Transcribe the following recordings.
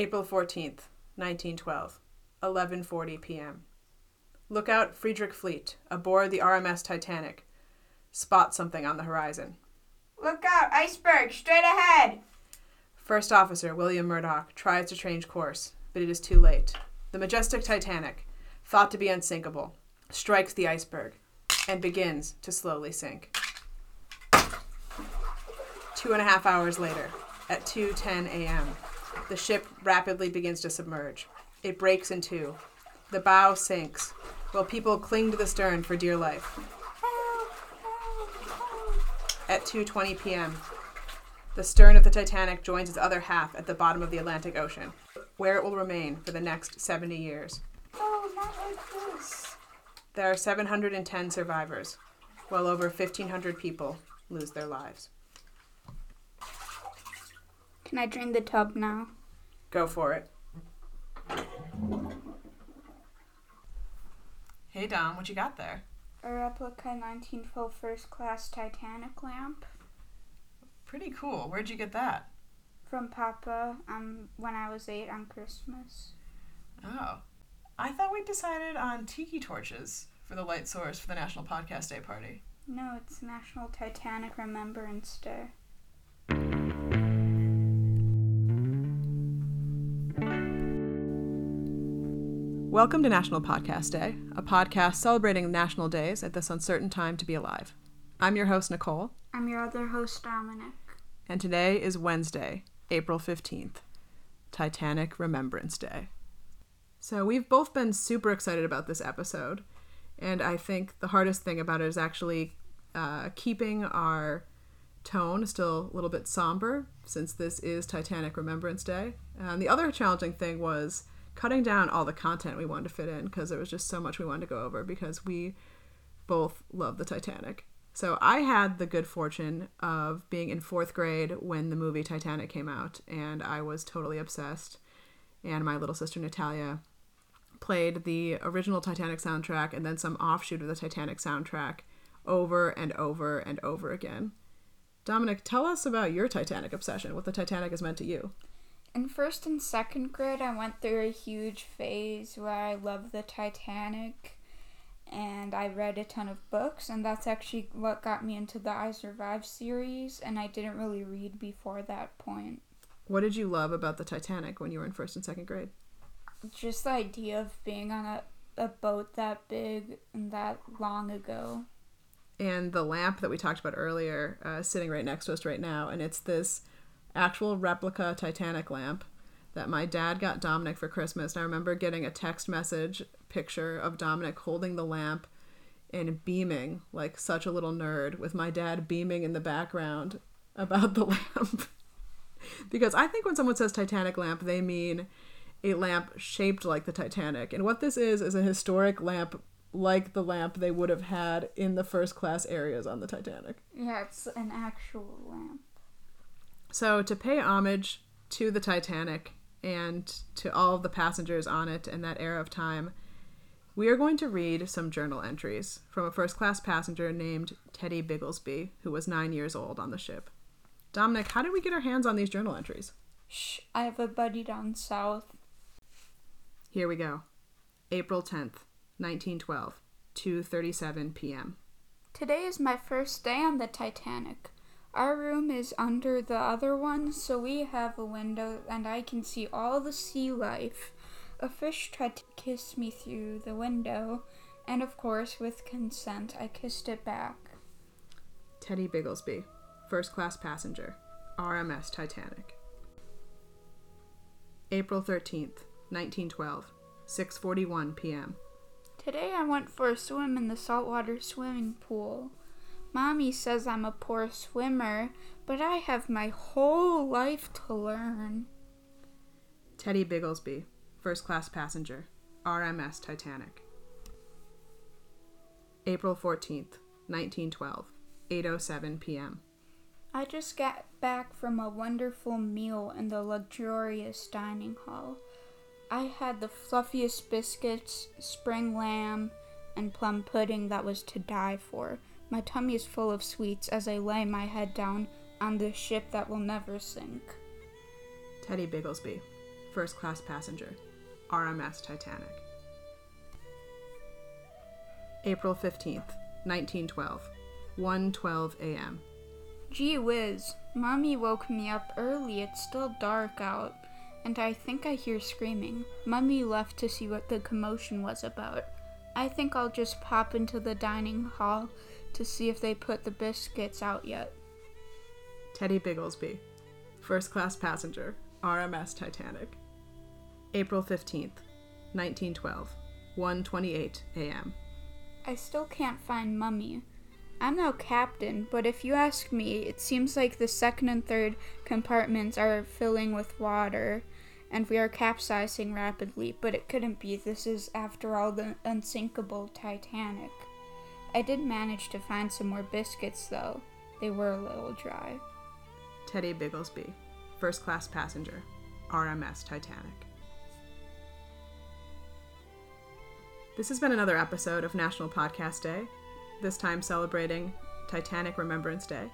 April 14th, 1912, 11:40 p.m. Lookout Frederick Fleet, aboard the RMS Titanic. Spot something on the horizon. Look out, iceberg, straight ahead! First Officer William Murdoch tries to change course, but it is too late. The majestic Titanic, thought to be unsinkable, strikes the iceberg and begins to slowly sink. Two and a half hours later, at 2:10 a.m., the ship rapidly begins to submerge. It breaks in two. The bow sinks, while people cling to the stern for dear life. At 2:20 p.m., the stern of the Titanic joins its other half at the bottom of the Atlantic Ocean, where it will remain for the next 70 years. There are 710 survivors, while over 1,500 people lose their lives. Can I drain the tub now? Go for it. Hey Dom, what you got there? A replica 1912 first class Titanic lamp Pretty cool. Where'd you get that? from Papa um, when I was eight on Christmas. Oh. I thought we decided on tiki torches for the light source for the National Podcast Day party. No, it's National Titanic Remembrance Day. Welcome to National Podcast Day, a podcast celebrating national days at this uncertain time to be alive. I'm your host, Nicole, I'm your other host, Dominic. and today is Wednesday, April 15th, Titanic Remembrance Day. So, we've both been super excited about this episode, and I think the hardest thing about it is actually uh, keeping our tone still a little bit somber since this is Titanic Remembrance Day. And the other challenging thing was cutting down all the content we wanted to fit in because there was just so much we wanted to go over because we both love the Titanic. So I had the good fortune of being in fourth grade when the movie Titanic came out, and I was totally obsessed. And my little sister Natalia played the original Titanic soundtrack and then some offshoot of the Titanic soundtrack over and over and over again. Dominic, tell us about your Titanic obsession, what the Titanic has meant to you. In first and second grade, I went through a huge phase where I loved the Titanic and I read a ton of books, and that's actually what got me into the I Survived series, and I didn't really read before that point. What did you love about the Titanic when you were in first and second grade? Just the idea of being on a, a boat that big and that long ago. and the lamp that we talked about earlier uh, sitting right next to us right now and it's this actual replica titanic lamp that my dad got dominic for christmas and i remember getting a text message picture of dominic holding the lamp and beaming like such a little nerd with my dad beaming in the background about the lamp because i think when someone says titanic lamp they mean a lamp shaped like the titanic and what this is is a historic lamp like the lamp they would have had in the first class areas on the Titanic. Yeah, it's an actual lamp. So, to pay homage to the Titanic and to all of the passengers on it in that era of time, we are going to read some journal entries from a first class passenger named Teddy Bigglesby, who was nine years old on the ship. Dominic, how did we get our hands on these journal entries? Shh, I have a buddy down south. Here we go. April 10th, 1912, 2:37 p.m. Today is my first day on the Titanic. Our room is under the other one, so we have a window and I can see all the sea life. A fish tried to kiss me through the window, and of course, with consent, I kissed it back. Teddy Bigglesby, first class passenger, RMS Titanic. April 13th, 1912, 6:41 p.m. Today I went for a swim in the saltwater swimming pool. Mommy says I'm a poor swimmer, but I have my whole life to learn. Teddy Bigglesby, first class passenger, RMS Titanic. April 14th, 1912, 8:07 p.m. I just got back from a wonderful meal in the luxurious dining hall. I had the fluffiest biscuits, spring lamb, and plum pudding that was to die for. My tummy is full of sweets as I lay my head down on the ship that will never sink. Teddy Bigglesby, first class passenger, RMS Titanic. April 15th, 1912, 1:12 a.m. Gee whiz, Mommy woke me up early. It's still dark out, and I think I hear screaming. Mummy left to see what the commotion was about. I think I'll just pop into the dining hall to see if they put the biscuits out yet. Teddy Bigglesby, first class passenger, RMS Titanic. April 15th, 1912, 1:28 a.m. I still can't find Mummy. I'm no captain, but if you ask me, it seems like the second and third compartments are filling with water and we are capsizing rapidly, but it couldn't be. This is, after all, the unsinkable Titanic. I did manage to find some more biscuits, though. They were a little dry. Teddy Bigglesby, first class passenger, RMS Titanic. This has been another episode of National Podcast Day, this time celebrating Titanic Remembrance Day.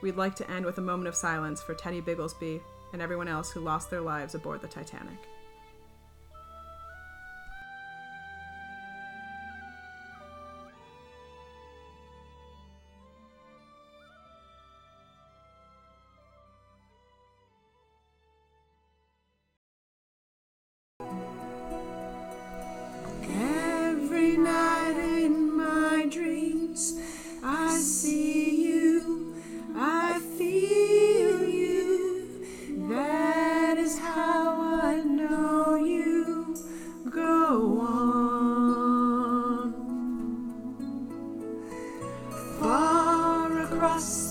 We'd like to end with a moment of silence for Teddy Bigglesby and everyone else who lost their lives aboard the Titanic. Every night in my dreams, I see you, I feel you. That is how I know you go on. Far across